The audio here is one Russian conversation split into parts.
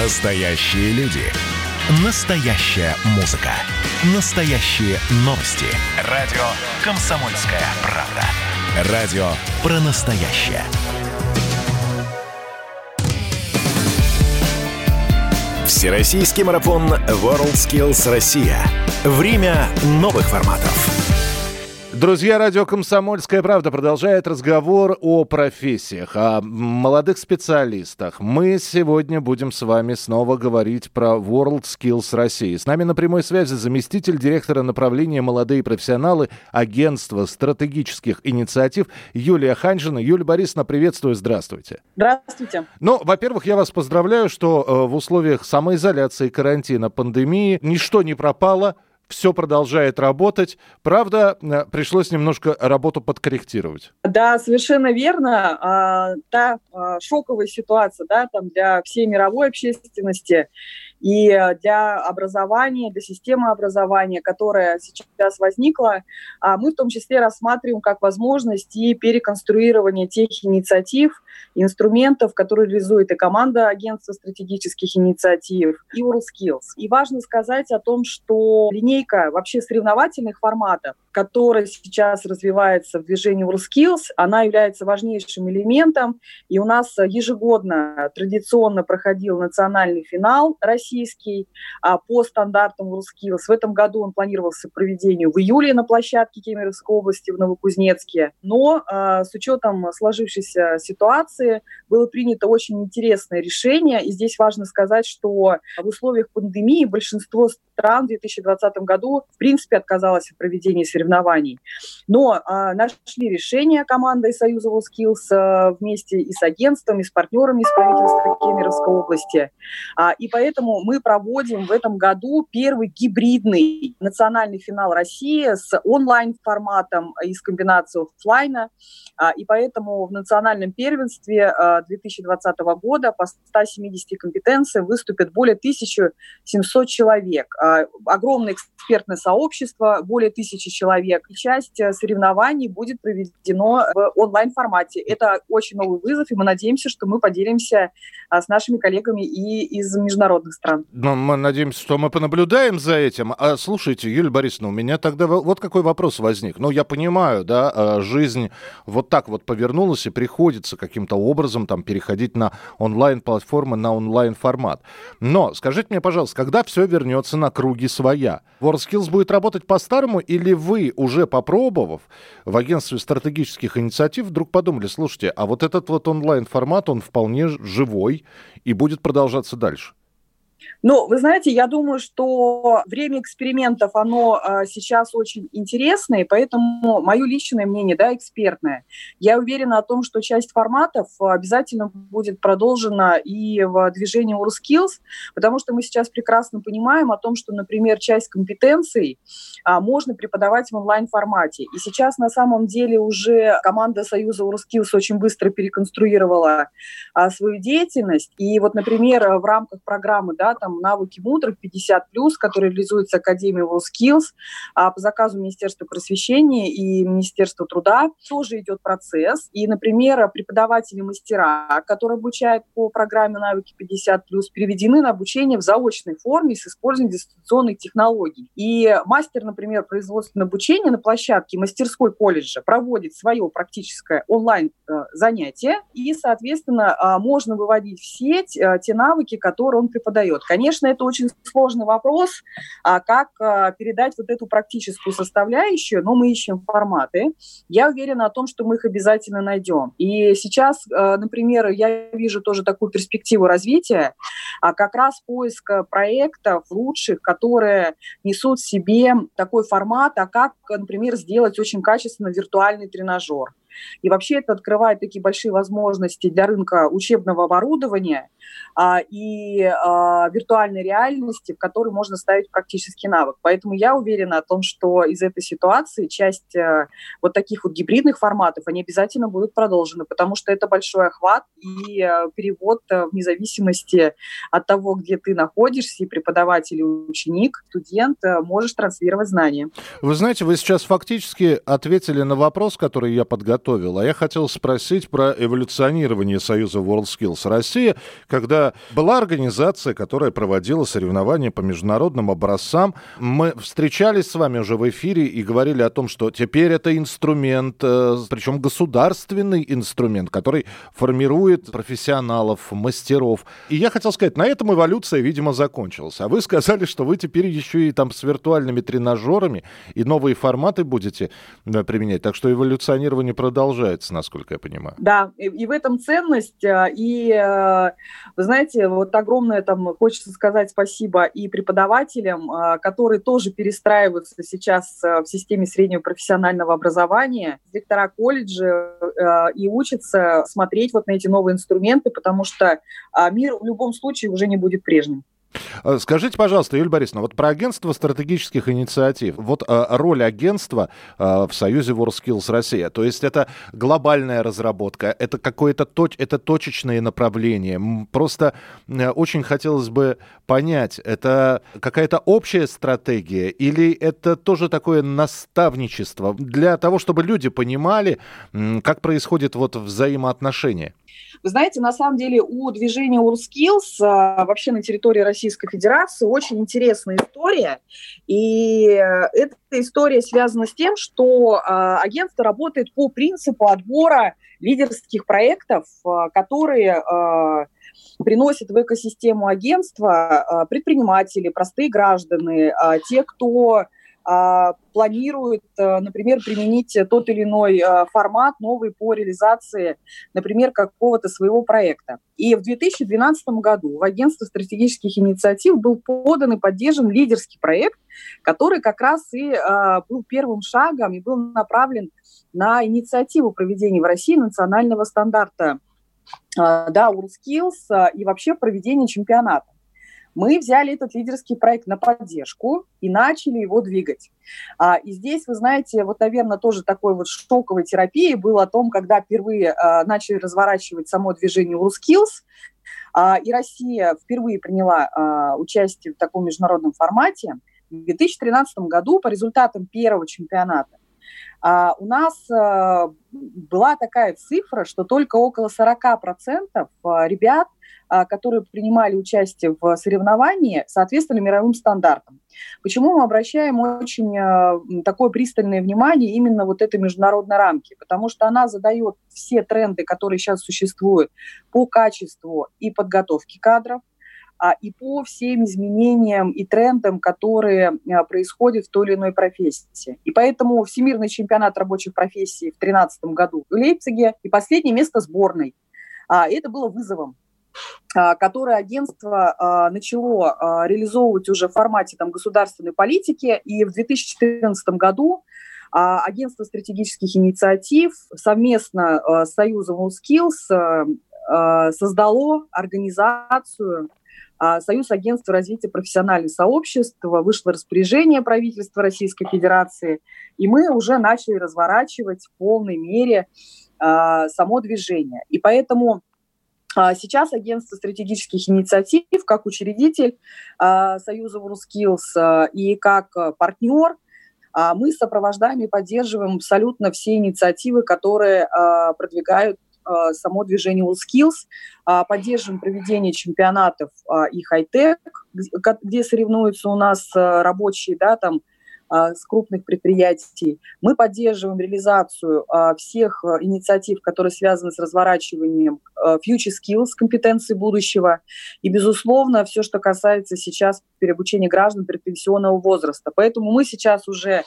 Настоящие люди. Настоящая музыка. Настоящие новости. Радио «Комсомольская правда». Радио про настоящее. Всероссийский марафон WorldSkills Россия. Время новых форматов. Друзья, радио «Комсомольская правда» продолжает разговор о профессиях, о молодых специалистах. Мы сегодня будем с вами снова говорить про World Skills России. С нами на прямой связи заместитель директора направления «Молодые профессионалы» агентства стратегических инициатив Юлия Ханжина. Юлия Борисовна, приветствую, здравствуйте. Здравствуйте. Ну, во-первых, я вас поздравляю, что э, в условиях самоизоляции, карантина, пандемии ничто не пропало – все продолжает работать. Правда, э, пришлось немножко работу подкорректировать. Да, совершенно верно. А, та а, шоковая ситуация да, там для всей мировой общественности и для образования, для системы образования, которая сейчас возникла, а, мы в том числе рассматриваем как возможность и переконструирование тех инициатив, инструментов, которые реализует и команда агентства стратегических инициатив, и WorldSkills. И важно сказать о том, что линейка вообще соревновательных форматов, которая сейчас развивается в движении WorldSkills, она является важнейшим элементом. И у нас ежегодно традиционно проходил национальный финал российский а, по стандартам WorldSkills. В этом году он планировался к проведению в июле на площадке Кемеровской области в Новокузнецке. Но а, с учетом сложившейся ситуации было принято очень интересное решение. И здесь важно сказать, что в условиях пандемии большинство стран в 2020 году в принципе отказалось от проведения соревнований. Но а, нашли решение команда из Союза WorldSkills а, вместе и с агентством, и с партнерами из правительства Кемеровской области. А, и поэтому мы проводим в этом году первый гибридный национальный финал России с онлайн-форматом и с комбинацией офлайна. А, и поэтому в национальном первенстве 2020 а, года по 170 компетенциям выступит более 1700 человек. А, огромное экспертное сообщество, более тысячи человек. И часть э, соревнований будет проведено в онлайн-формате. Это очень новый вызов, и мы надеемся, что мы поделимся с нашими коллегами и из международных стран. Но мы надеемся, что мы понаблюдаем за этим. А слушайте, Юлия Борисовна, у меня тогда вот какой вопрос возник. Ну, я понимаю, да, жизнь вот так вот повернулось, и приходится каким-то образом там переходить на онлайн-платформы, на онлайн-формат. Но скажите мне, пожалуйста, когда все вернется на круги своя? WorldSkills будет работать по-старому или вы, уже попробовав в агентстве стратегических инициатив, вдруг подумали, слушайте, а вот этот вот онлайн-формат, он вполне живой и будет продолжаться дальше? Ну, вы знаете, я думаю, что время экспериментов, оно э, сейчас очень интересное, поэтому мое личное мнение, да, экспертное. Я уверена о том, что часть форматов обязательно будет продолжена и в движении WorldSkills, потому что мы сейчас прекрасно понимаем о том, что, например, часть компетенций э, можно преподавать в онлайн-формате. И сейчас на самом деле уже команда Союза WorldSkills очень быстро переконструировала э, свою деятельность. И вот, например, в рамках программы, да, там, там навыки мудрых 50+, которые реализуются Академией WorldSkills а по заказу Министерства просвещения и Министерства труда. Тоже идет процесс. И, например, преподаватели-мастера, которые обучают по программе навыки 50+, переведены на обучение в заочной форме с использованием дистанционных технологий. И мастер, например, производственного обучения на площадке мастерской колледжа проводит свое практическое онлайн э, занятие, и, соответственно, а, можно выводить в сеть э, те навыки, которые он преподает. Конечно, это очень сложный вопрос, а как а, передать вот эту практическую составляющую, но мы ищем форматы. Я уверена о том, что мы их обязательно найдем. И сейчас, а, например, я вижу тоже такую перспективу развития, а как раз поиск проектов лучших, которые несут в себе такой формат, а как, например, сделать очень качественно виртуальный тренажер. И вообще это открывает такие большие возможности для рынка учебного оборудования а, и а, виртуальной реальности, в которой можно ставить практический навык. Поэтому я уверена о том, что из этой ситуации часть а, вот таких вот гибридных форматов, они обязательно будут продолжены, потому что это большой охват и а, перевод а, вне зависимости от того, где ты находишься, и преподаватель, и ученик, студент, а, можешь транслировать знания. Вы знаете, вы сейчас фактически ответили на вопрос, который я подготовил подготовил. А я хотел спросить про эволюционирование Союза WorldSkills Россия, когда была организация, которая проводила соревнования по международным образцам. Мы встречались с вами уже в эфире и говорили о том, что теперь это инструмент, э, причем государственный инструмент, который формирует профессионалов, мастеров. И я хотел сказать, на этом эволюция, видимо, закончилась. А вы сказали, что вы теперь еще и там с виртуальными тренажерами и новые форматы будете да, применять. Так что эволюционирование продолжается, насколько я понимаю. Да, и, и в этом ценность. Э, и, э, вы знаете, вот огромное там хочется сказать спасибо и преподавателям, э, которые тоже перестраиваются сейчас в системе среднего профессионального образования, директора колледжа и учатся смотреть вот на эти новые инструменты, потому что мир в любом случае уже не будет прежним. Э, скажите, пожалуйста, Юлия Борисовна, вот про агентство стратегических инициатив. Вот э, роль агентства э, в Союзе WorldSkills Россия. То есть это глобальная разработка, это какое-то точ, это точечные направления. Просто очень хотелось бы понять, это какая-то общая стратегия или это тоже такое наставничество для того, чтобы люди понимали, как происходит вот взаимоотношения? Вы знаете, на самом деле у движения WorldSkills а, вообще на территории Российской Федерации очень интересная история. И эта история связана с тем, что а, агентство работает по принципу отбора лидерских проектов, а, которые приносят в экосистему агентства предприниматели, простые граждане, те, кто а, планирует, э, например, применить тот или иной э, формат новый по реализации, например, какого-то своего проекта. И в 2012 году в агентство стратегических инициатив был подан и поддержан лидерский проект, который как раз и а, был первым шагом и был направлен на инициативу проведения в России национального стандарта а, да, WorldSkills и вообще проведения чемпионата. Мы взяли этот лидерский проект на поддержку и начали его двигать. А, и здесь, вы знаете, вот, наверное, тоже такой вот шоковой терапией было о том, когда впервые а, начали разворачивать само движение WorldSkills, а, и Россия впервые приняла а, участие в таком международном формате. В 2013 году по результатам первого чемпионата а у нас а, была такая цифра, что только около 40% ребят а, которые принимали участие в соревновании, соответствовали мировым стандартам. Почему мы обращаем очень а, такое пристальное внимание именно вот этой международной рамки? Потому что она задает все тренды, которые сейчас существуют по качеству и подготовке кадров, а, и по всем изменениям и трендам, которые происходят в той или иной профессии. И поэтому Всемирный чемпионат рабочих профессий в 2013 году в Лейпциге и последнее место сборной. Это было вызовом а, которое агентство а, начало а, реализовывать уже в формате там, государственной политики. И в 2014 году агентство стратегических инициатив совместно с Союзом WorldSkills создало организацию Союз агентства развития профессиональных сообществ, вышло распоряжение правительства Российской Федерации, и мы уже начали разворачивать в полной мере само движение. И поэтому а сейчас агентство стратегических инициатив, как учредитель а, Союза WorldSkills а, и как партнер, мы сопровождаем и поддерживаем абсолютно все инициативы, которые продвигают само движение WorldSkills, поддерживаем проведение чемпионатов и хай-тек, где соревнуются у нас рабочие, да, там, а, с крупных предприятий. Мы поддерживаем реализацию а, всех а, инициатив, которые связаны с разворачиванием future skills, компетенции будущего. И, безусловно, все, что касается сейчас переобучения граждан предпенсионного возраста. Поэтому мы сейчас уже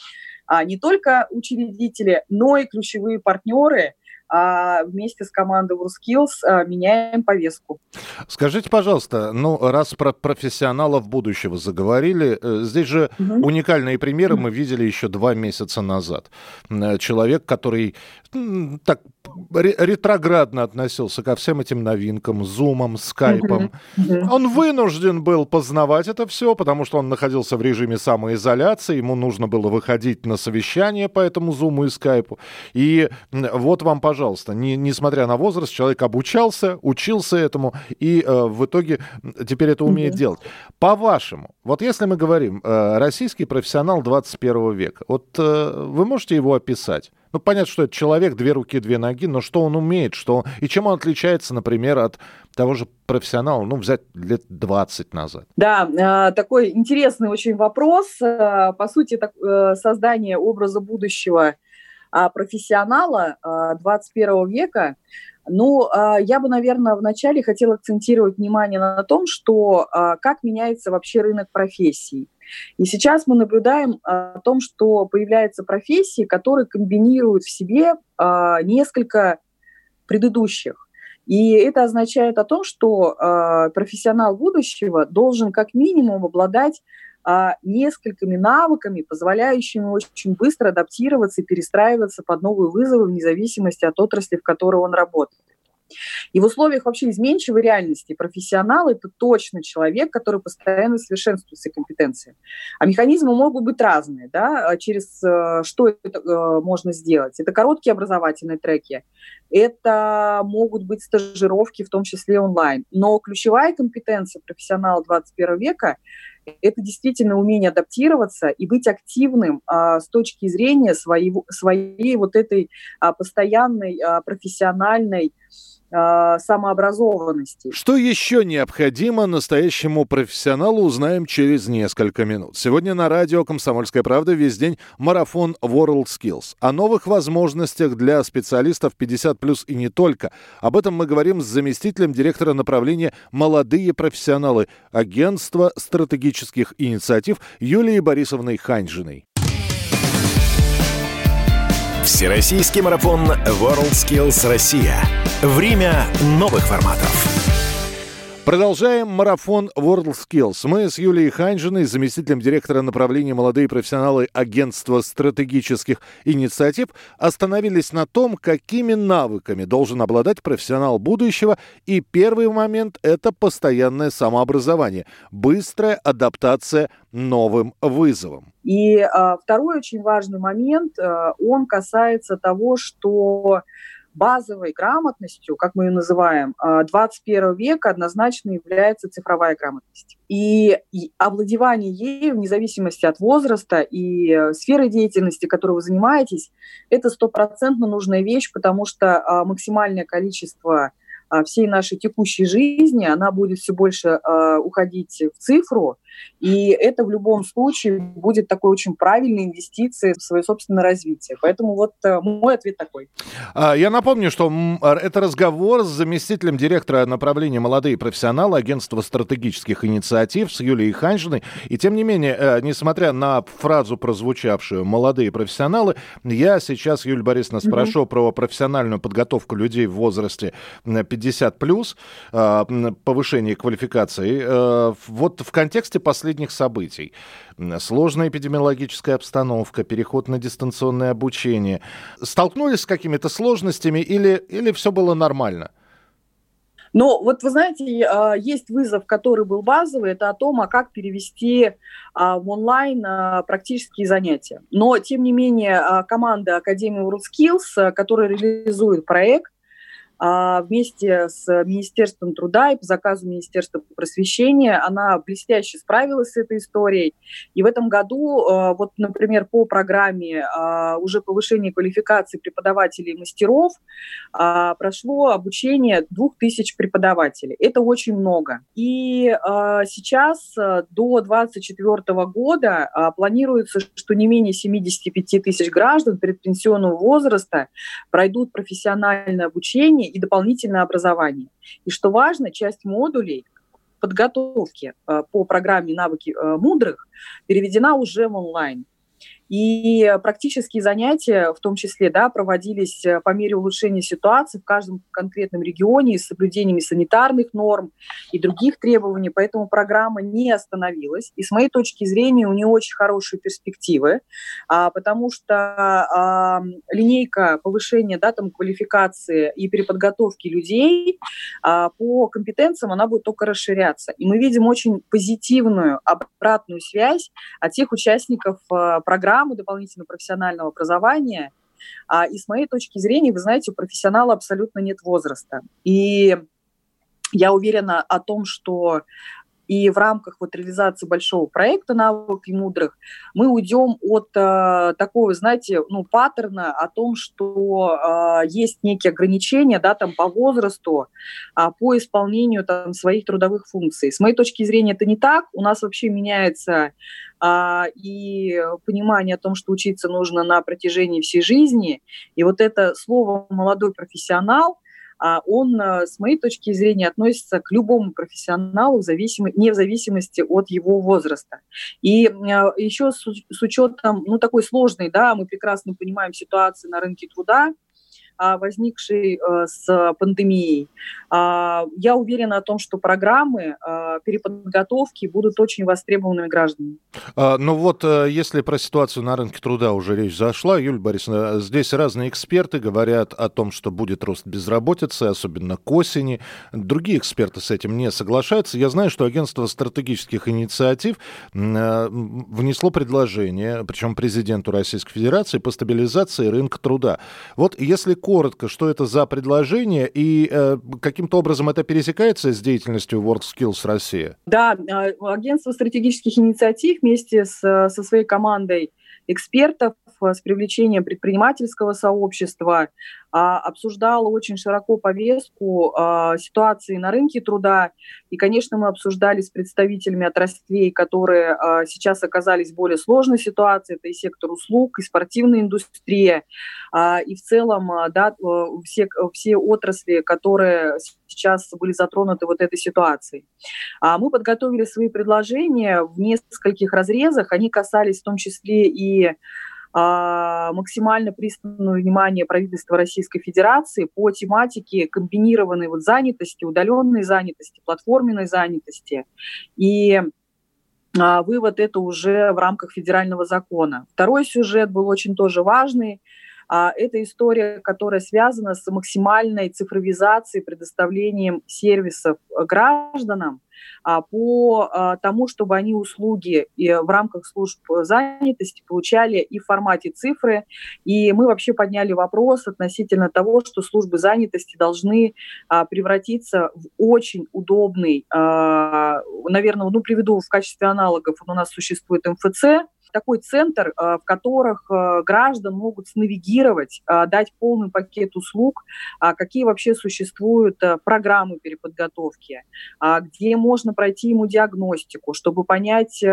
не только учредители, но и ключевые партнеры – а вместе с командой WorldSkills а, меняем повестку. Скажите, пожалуйста, ну, раз про профессионалов будущего заговорили, э, здесь же угу. уникальные примеры мы видели еще два месяца назад. Э, человек, который так ретроградно относился ко всем этим новинкам, зумам, скайпам. Он вынужден был познавать это все, потому что он находился в режиме самоизоляции, ему нужно было выходить на совещание по этому зуму и скайпу. И вот вам, пожалуйста, пожалуйста, не, несмотря на возраст, человек обучался, учился этому и э, в итоге теперь это умеет mm-hmm. делать. По-вашему, вот если мы говорим, э, российский профессионал 21 века, вот э, вы можете его описать? Ну, понятно, что это человек, две руки, две ноги, но что он умеет, что и чем он отличается, например, от того же профессионала, ну, взять лет 20 назад? Да, э, такой интересный очень вопрос. Э, по сути, э, создание образа будущего а, профессионала 21 века, ну, я бы, наверное, вначале хотела акцентировать внимание на том, что как меняется вообще рынок профессий. И сейчас мы наблюдаем о том, что появляются профессии, которые комбинируют в себе а, несколько предыдущих. И это означает о том, что профессионал будущего должен как минимум обладать несколькими навыками, позволяющими очень быстро адаптироваться и перестраиваться под новые вызовы вне зависимости от отрасли, в которой он работает. И в условиях вообще изменчивой реальности профессионал – это точно человек, который постоянно совершенствует свои компетенции. А механизмы могут быть разные, да, а через э, что это э, можно сделать. Это короткие образовательные треки, это могут быть стажировки, в том числе онлайн. Но ключевая компетенция профессионала 21 века это действительно умение адаптироваться и быть активным а, с точки зрения своей, своей вот этой а, постоянной а, профессиональной самообразованности. Что еще необходимо настоящему профессионалу, узнаем через несколько минут. Сегодня на радио «Комсомольская правда» весь день марафон World Skills. О новых возможностях для специалистов 50+, и не только. Об этом мы говорим с заместителем директора направления «Молодые профессионалы» Агентства стратегических инициатив Юлией Борисовной Ханьжиной. Всероссийский марафон WorldSkills Россия. Время новых форматов. Продолжаем марафон WorldSkills. Мы с Юлией Ханьжиной, заместителем директора направления «Молодые профессионалы» Агентства стратегических инициатив, остановились на том, какими навыками должен обладать профессионал будущего. И первый момент – это постоянное самообразование, быстрая адаптация новым вызовам. И а, второй очень важный момент, а, он касается того, что базовой грамотностью, как мы ее называем, 21 а, века однозначно является цифровая грамотность. И, овладевание ею, вне зависимости от возраста и э, сферы деятельности, которой вы занимаетесь, это стопроцентно нужная вещь, потому что а, максимальное количество всей нашей текущей жизни, она будет все больше уходить в цифру, и это в любом случае будет такой очень правильной инвестицией в свое собственное развитие. Поэтому вот э, мой ответ такой. А, я напомню, что это разговор с заместителем директора направления «Молодые профессионалы» Агентства стратегических инициатив с Юлией Ханжиной. И тем не менее, э, несмотря на фразу, прозвучавшую «молодые профессионалы», я сейчас, Юлия Борисовна, спрошу mm-hmm. про профессиональную подготовку людей в возрасте 50+, а, повышение квалификации. Э, вот в контексте последних событий. Сложная эпидемиологическая обстановка, переход на дистанционное обучение. Столкнулись с какими-то сложностями или, или все было нормально? Но вот вы знаете, а, есть вызов, который был базовый, это о том, а как перевести а, в онлайн а, практические занятия. Но, тем не менее, команда Академии WorldSkills, которая реализует проект, вместе с Министерством труда и по заказу Министерства просвещения она блестяще справилась с этой историей. И в этом году, а, вот, например, по программе а, уже повышения квалификации преподавателей и мастеров прошло обучение 2000 преподавателей. Это очень много. И сейчас до 2024 года планируется, что не менее 75 тысяч граждан предпенсионного возраста пройдут профессиональное обучение и дополнительное образование. И что важно, часть модулей подготовки э, по программе «Навыки э, мудрых» переведена уже в онлайн. И практические занятия, в том числе, да, проводились э, по мере улучшения ситуации в каждом конкретном регионе с соблюдениями санитарных норм и других требований. Поэтому программа не остановилась. И с моей точки зрения у нее очень хорошие перспективы, а, потому что а, линейка повышения да, там, квалификации и переподготовки людей а, по компетенциям, она будет только расширяться. И мы видим очень позитивную обратную связь от тех участников а, программы, программы дополнительного профессионального образования, А, и с моей точки зрения, вы знаете, у профессионала абсолютно нет возраста. И я уверена о том, что и в рамках вот реализации большого проекта «Навык и мудрых» мы уйдем от э, такого, знаете, ну, паттерна о том, что э, есть некие ограничения да, там, по возрасту, э, по исполнению там, своих трудовых функций. С моей точки зрения это не так. У нас вообще меняется а, и понимание о том, что учиться нужно на протяжении всей жизни. И вот это слово «молодой профессионал», он, э, с моей точки зрения, относится к любому профессионалу, зависимо, не в зависимости от его возраста. И э, еще с, с учетом, ну, такой сложной, да, мы прекрасно понимаем ситуацию на рынке труда, а, возникшей э, с пандемией. А, я уверена о том, что программы а, переподготовки будут очень востребованными гражданами. Ну вот, э, если про ситуацию на рынке труда уже речь зашла, Юлия Борисовна, здесь разные эксперты говорят о том, что будет рост безработицы, особенно к осени. Другие эксперты с этим не соглашаются. Я знаю, что агентство стратегических инициатив э, внесло предложение, причем президенту Российской Федерации, по стабилизации рынка труда. Вот если коротко, что это за предложение и э, каким-то образом это пересекается с деятельностью WorldSkills Россия? Да, э, агентство стратегических инициатив вместе с, со своей командой экспертов с привлечением предпринимательского сообщества а, обсуждала очень широко повестку а, ситуации на рынке труда. И, конечно, мы обсуждали с представителями отраслей, которые а, сейчас оказались в более сложной ситуации. Это и сектор услуг, и спортивная индустрия, и в целом да, все, все отрасли, которые сейчас были затронуты вот этой ситуацией. Мы подготовили свои предложения в нескольких разрезах. Они касались в том числе и максимально пристальное внимание правительства Российской Федерации по тематике комбинированной вот занятости, удаленной занятости, платформенной занятости. И а, вывод это уже в рамках федерального закона. Второй сюжет был очень тоже важный. А, это история, которая связана с максимальной цифровизацией, предоставлением сервисов гражданам – а, по а, тому, чтобы они услуги в рамках служб занятости получали и в формате цифры. И мы вообще подняли вопрос относительно того, что службы занятости должны а, превратиться в очень удобный, наверное, ну, приведу в качестве аналогов, у нас существует МФЦ, такой центр, э, в которых э, граждан могут навигировать, э, дать полный пакет услуг, а какие вообще существуют программы переподготовки, а где можно пройти ему диагностику, чтобы понять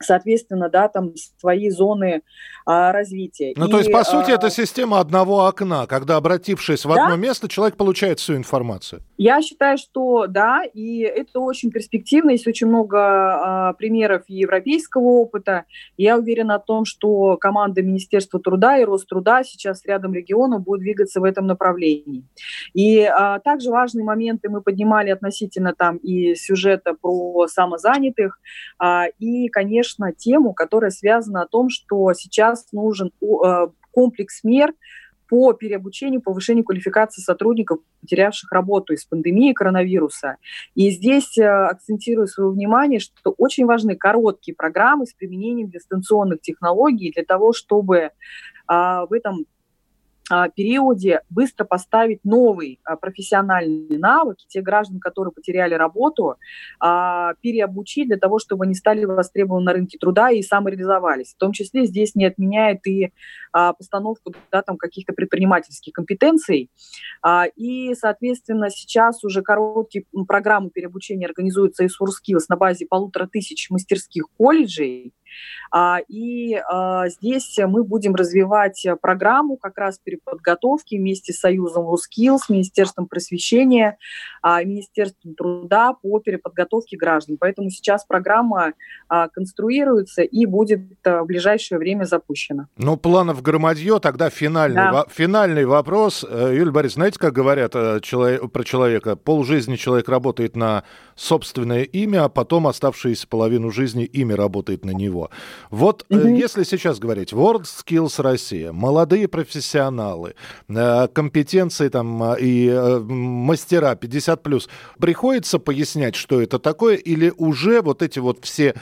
соответственно, да, там свои зоны а, развития. Ну, и, то есть, по сути, а... это система одного окна, когда, обратившись в да? одно место, человек получает всю информацию. Я считаю, что да, и это очень перспективно, есть очень много а, примеров европейского опыта. Я уверена о том, что команда Министерства труда и Роструда сейчас рядом регионов будет двигаться в этом направлении. И а, также важные моменты мы поднимали относительно там и сюжета про самозанятых, а, и, конечно, конечно, тему, которая связана о том, что сейчас нужен э, комплекс мер по переобучению, повышению квалификации сотрудников, потерявших работу из пандемии коронавируса. И здесь э, акцентирую свое внимание, что очень важны короткие программы с применением дистанционных технологий для того, чтобы а, в этом периоде быстро поставить новый а, профессиональный навык, те граждан, которые потеряли работу, а, переобучить для того, чтобы они стали востребованы на рынке труда и самореализовались. В том числе здесь не отменяет и постановку да, там, каких-то предпринимательских компетенций. И, соответственно, сейчас уже короткие программы переобучения организуются из WorkSkills на базе полутора тысяч мастерских колледжей, а, и а, здесь мы будем развивать программу как раз переподготовки вместе с Союзом WorldSkills, Министерством просвещения, а, Министерством труда по переподготовке граждан. Поэтому сейчас программа конструируется и будет в ближайшее время запущена. Ну, планов громадье, тогда финальный, да. во- финальный вопрос. Э, Юлия Борисовна, знаете, как говорят э, человек, про человека? Полжизни человек работает на собственное имя, а потом оставшиеся половину жизни имя работает на него. Вот угу. если сейчас говорить, World Skills Россия, молодые профессионалы, э, компетенции там э, и мастера 50+, приходится пояснять, что это такое, или уже вот эти вот все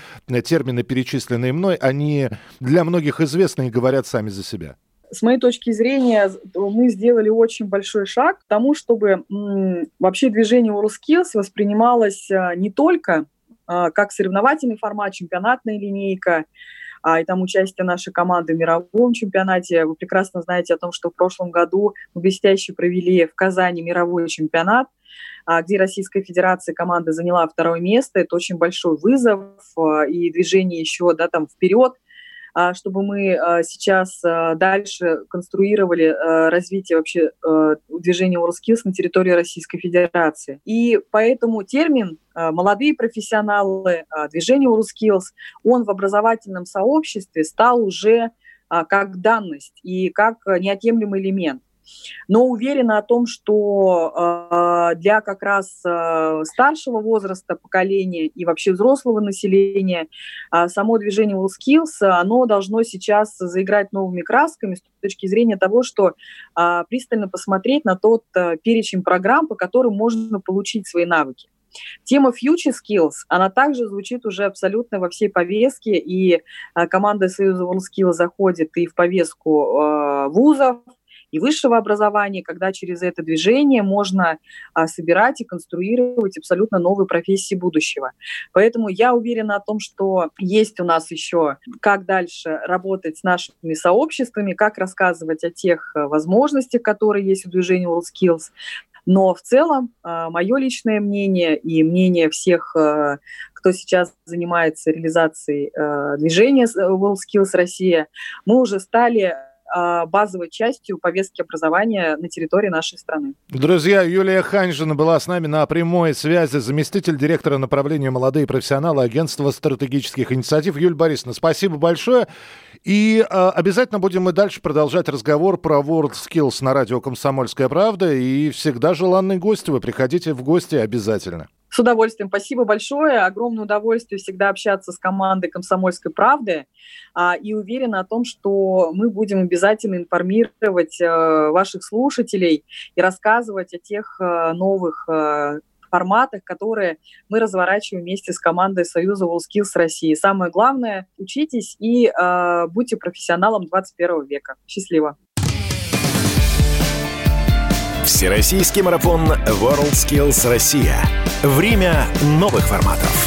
термины, перечисленные мной, они для многих известны и говорят сами за себя? С моей точки зрения, мы сделали очень большой шаг к тому, чтобы вообще движение WorldSkills воспринималось не только как соревновательный формат, чемпионатная линейка, а, и там участие нашей команды в мировом чемпионате. Вы прекрасно знаете о том, что в прошлом году мы блестяще провели в Казани мировой чемпионат, а, где Российская Федерация команда заняла второе место. Это очень большой вызов а, и движение еще да, там вперед а, чтобы мы а, сейчас а, дальше конструировали развитие вообще движения WorldSkills на территории Российской Федерации. И поэтому термин молодые профессионалы, движение WorldSkills, он в образовательном сообществе стал уже как данность и как неотъемлемый элемент но уверена о том, что э, для как раз э, старшего возраста поколения и вообще взрослого населения э, само движение WillSkills, оно должно сейчас заиграть новыми красками с точки зрения того, что пристально посмотреть на тот перечень программ, по которым можно получить свои навыки. Тема Future Skills, она также звучит уже абсолютно во всей повестке, и команда Союза WorldSkills заходит и в повестку вузов, и высшего образования, когда через это движение можно а, собирать и конструировать абсолютно новые профессии будущего. Поэтому я уверена о том, что есть у нас еще как дальше работать с нашими сообществами, как рассказывать о тех а, возможностях, которые есть у движения WorldSkills, но в целом, а, мое личное мнение и мнение всех, а, кто сейчас занимается реализацией движения WorldSkills Россия, мы уже стали базовой частью повестки образования на территории нашей страны. Друзья, Юлия Ханьжина была с нами на прямой связи, заместитель директора направления «Молодые профессионалы» Агентства стратегических инициатив. Юлия Борисовна, спасибо большое. И э, обязательно будем мы дальше продолжать разговор про World Skills на радио «Комсомольская правда». И всегда желанный гость. Вы приходите в гости обязательно. С удовольствием. Спасибо большое. Огромное удовольствие всегда общаться с командой «Комсомольской правды». А, и уверена о том, что мы будем обязательно информировать а, ваших слушателей и рассказывать о тех а, новых а, форматах, которые мы разворачиваем вместе с командой Союза WorldSkills России. Самое главное, учитесь и э, будьте профессионалом 21 века. Счастливо! Всероссийский марафон WorldSkills Россия. Время новых форматов.